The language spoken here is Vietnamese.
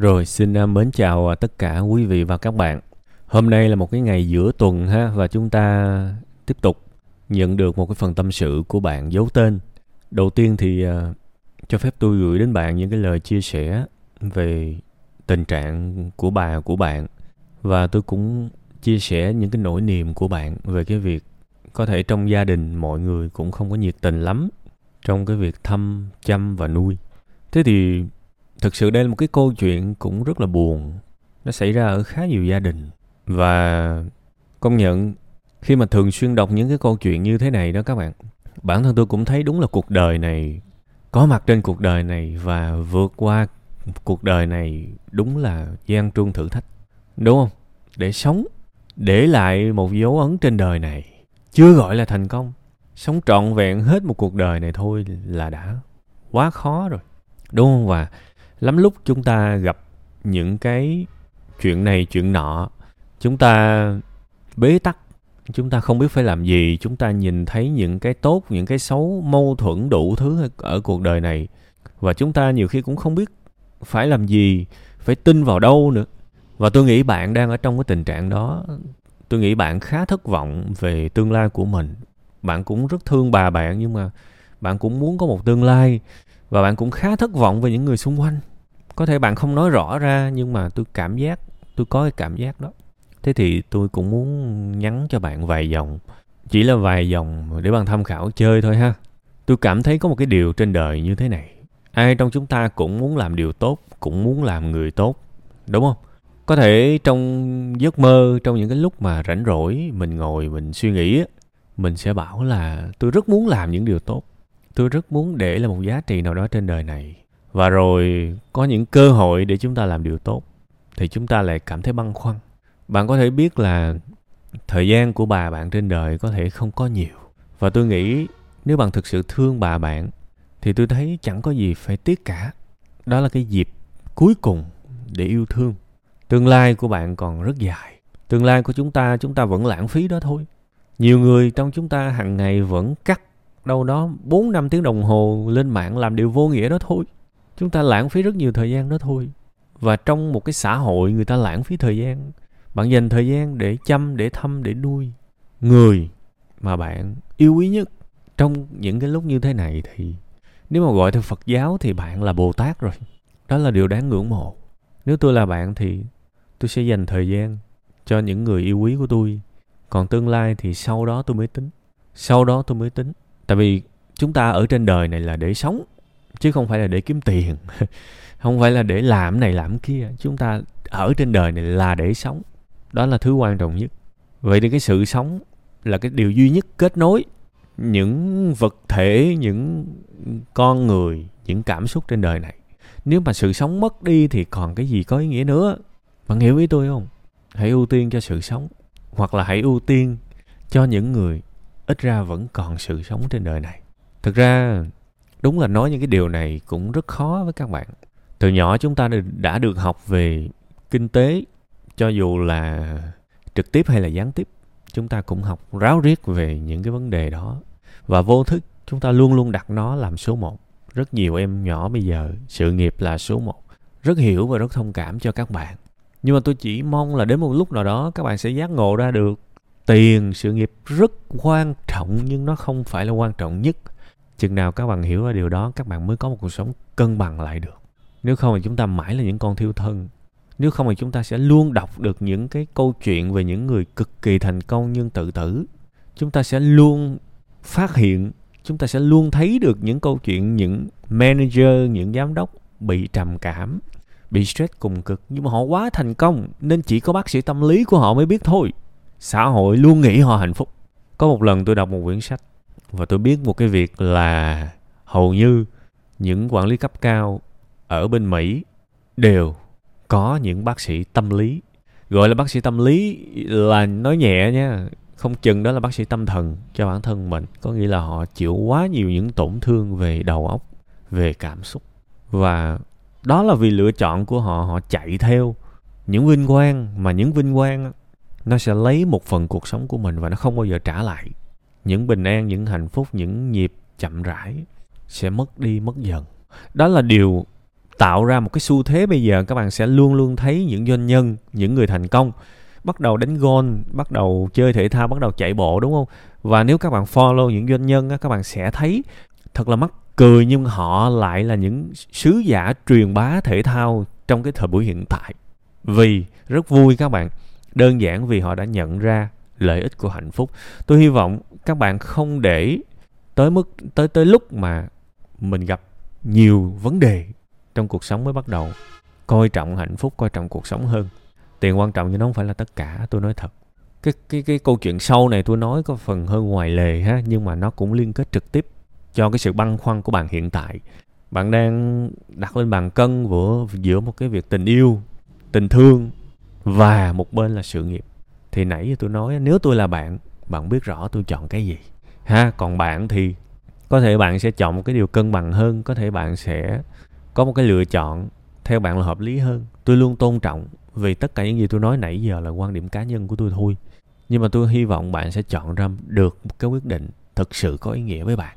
Rồi xin à, mến chào à, tất cả quý vị và các bạn. Hôm nay là một cái ngày giữa tuần ha và chúng ta tiếp tục nhận được một cái phần tâm sự của bạn giấu tên. Đầu tiên thì uh, cho phép tôi gửi đến bạn những cái lời chia sẻ về tình trạng của bà của bạn và tôi cũng chia sẻ những cái nỗi niềm của bạn về cái việc có thể trong gia đình mọi người cũng không có nhiệt tình lắm trong cái việc thăm chăm và nuôi thế thì thực sự đây là một cái câu chuyện cũng rất là buồn. Nó xảy ra ở khá nhiều gia đình. Và công nhận, khi mà thường xuyên đọc những cái câu chuyện như thế này đó các bạn, bản thân tôi cũng thấy đúng là cuộc đời này, có mặt trên cuộc đời này và vượt qua cuộc đời này đúng là gian truân thử thách. Đúng không? Để sống, để lại một dấu ấn trên đời này, chưa gọi là thành công. Sống trọn vẹn hết một cuộc đời này thôi là đã quá khó rồi. Đúng không? Và lắm lúc chúng ta gặp những cái chuyện này, chuyện nọ, chúng ta bế tắc, chúng ta không biết phải làm gì, chúng ta nhìn thấy những cái tốt, những cái xấu, mâu thuẫn đủ thứ ở cuộc đời này. Và chúng ta nhiều khi cũng không biết phải làm gì, phải tin vào đâu nữa. Và tôi nghĩ bạn đang ở trong cái tình trạng đó. Tôi nghĩ bạn khá thất vọng về tương lai của mình. Bạn cũng rất thương bà bạn nhưng mà bạn cũng muốn có một tương lai. Và bạn cũng khá thất vọng về những người xung quanh có thể bạn không nói rõ ra, nhưng mà tôi cảm giác, tôi có cái cảm giác đó. Thế thì tôi cũng muốn nhắn cho bạn vài dòng, chỉ là vài dòng để bạn tham khảo chơi thôi ha. Tôi cảm thấy có một cái điều trên đời như thế này. Ai trong chúng ta cũng muốn làm điều tốt, cũng muốn làm người tốt, đúng không? Có thể trong giấc mơ, trong những cái lúc mà rảnh rỗi, mình ngồi, mình suy nghĩ mình sẽ bảo là tôi rất muốn làm những điều tốt. Tôi rất muốn để là một giá trị nào đó trên đời này và rồi có những cơ hội để chúng ta làm điều tốt, thì chúng ta lại cảm thấy băn khoăn. Bạn có thể biết là thời gian của bà bạn trên đời có thể không có nhiều. Và tôi nghĩ nếu bạn thực sự thương bà bạn, thì tôi thấy chẳng có gì phải tiếc cả. Đó là cái dịp cuối cùng để yêu thương. Tương lai của bạn còn rất dài. Tương lai của chúng ta chúng ta vẫn lãng phí đó thôi. Nhiều người trong chúng ta hàng ngày vẫn cắt đâu đó 4 năm tiếng đồng hồ lên mạng làm điều vô nghĩa đó thôi chúng ta lãng phí rất nhiều thời gian đó thôi. Và trong một cái xã hội người ta lãng phí thời gian, bạn dành thời gian để chăm, để thăm, để nuôi người mà bạn yêu quý nhất. Trong những cái lúc như thế này thì nếu mà gọi theo phật giáo thì bạn là bồ tát rồi. Đó là điều đáng ngưỡng mộ. Nếu tôi là bạn thì tôi sẽ dành thời gian cho những người yêu quý của tôi. Còn tương lai thì sau đó tôi mới tính. Sau đó tôi mới tính. Tại vì chúng ta ở trên đời này là để sống chứ không phải là để kiếm tiền. Không phải là để làm này làm kia. Chúng ta ở trên đời này là để sống. Đó là thứ quan trọng nhất. Vậy thì cái sự sống là cái điều duy nhất kết nối những vật thể, những con người, những cảm xúc trên đời này. Nếu mà sự sống mất đi thì còn cái gì có ý nghĩa nữa? Bạn hiểu ý tôi không? Hãy ưu tiên cho sự sống, hoặc là hãy ưu tiên cho những người ít ra vẫn còn sự sống trên đời này. Thực ra đúng là nói những cái điều này cũng rất khó với các bạn. Từ nhỏ chúng ta đã được học về kinh tế, cho dù là trực tiếp hay là gián tiếp, chúng ta cũng học ráo riết về những cái vấn đề đó. Và vô thức, chúng ta luôn luôn đặt nó làm số một. Rất nhiều em nhỏ bây giờ, sự nghiệp là số một. Rất hiểu và rất thông cảm cho các bạn. Nhưng mà tôi chỉ mong là đến một lúc nào đó, các bạn sẽ giác ngộ ra được, tiền sự nghiệp rất quan trọng nhưng nó không phải là quan trọng nhất chừng nào các bạn hiểu ra điều đó, các bạn mới có một cuộc sống cân bằng lại được. Nếu không thì chúng ta mãi là những con thiêu thân. Nếu không thì chúng ta sẽ luôn đọc được những cái câu chuyện về những người cực kỳ thành công nhưng tự tử. Chúng ta sẽ luôn phát hiện, chúng ta sẽ luôn thấy được những câu chuyện, những manager, những giám đốc bị trầm cảm, bị stress cùng cực. Nhưng mà họ quá thành công, nên chỉ có bác sĩ tâm lý của họ mới biết thôi. Xã hội luôn nghĩ họ hạnh phúc. Có một lần tôi đọc một quyển sách và tôi biết một cái việc là hầu như những quản lý cấp cao ở bên mỹ đều có những bác sĩ tâm lý. Gọi là bác sĩ tâm lý là nói nhẹ nha, không chừng đó là bác sĩ tâm thần cho bản thân mình. Có nghĩa là họ chịu quá nhiều những tổn thương về đầu óc, về cảm xúc. Và đó là vì lựa chọn của họ họ chạy theo những vinh quang mà những vinh quang nó sẽ lấy một phần cuộc sống của mình và nó không bao giờ trả lại những bình an, những hạnh phúc, những nhịp chậm rãi sẽ mất đi, mất dần. Đó là điều tạo ra một cái xu thế bây giờ các bạn sẽ luôn luôn thấy những doanh nhân, những người thành công bắt đầu đánh gôn, bắt đầu chơi thể thao, bắt đầu chạy bộ, đúng không? Và nếu các bạn follow những doanh nhân các bạn sẽ thấy thật là mắc cười nhưng họ lại là những sứ giả truyền bá thể thao trong cái thời buổi hiện tại. Vì rất vui các bạn, đơn giản vì họ đã nhận ra lợi ích của hạnh phúc. Tôi hy vọng các bạn không để tới mức, tới tới lúc mà mình gặp nhiều vấn đề trong cuộc sống mới bắt đầu. Coi trọng hạnh phúc, coi trọng cuộc sống hơn. Tiền quan trọng nhưng nó không phải là tất cả, tôi nói thật. Cái cái cái câu chuyện sau này tôi nói có phần hơi ngoài lề ha, nhưng mà nó cũng liên kết trực tiếp cho cái sự băn khoăn của bạn hiện tại. Bạn đang đặt lên bàn cân giữa giữa một cái việc tình yêu, tình thương và một bên là sự nghiệp thì nãy giờ tôi nói nếu tôi là bạn bạn biết rõ tôi chọn cái gì. Ha, còn bạn thì có thể bạn sẽ chọn một cái điều cân bằng hơn, có thể bạn sẽ có một cái lựa chọn theo bạn là hợp lý hơn. Tôi luôn tôn trọng vì tất cả những gì tôi nói nãy giờ là quan điểm cá nhân của tôi thôi. Nhưng mà tôi hy vọng bạn sẽ chọn ra được một cái quyết định thực sự có ý nghĩa với bạn.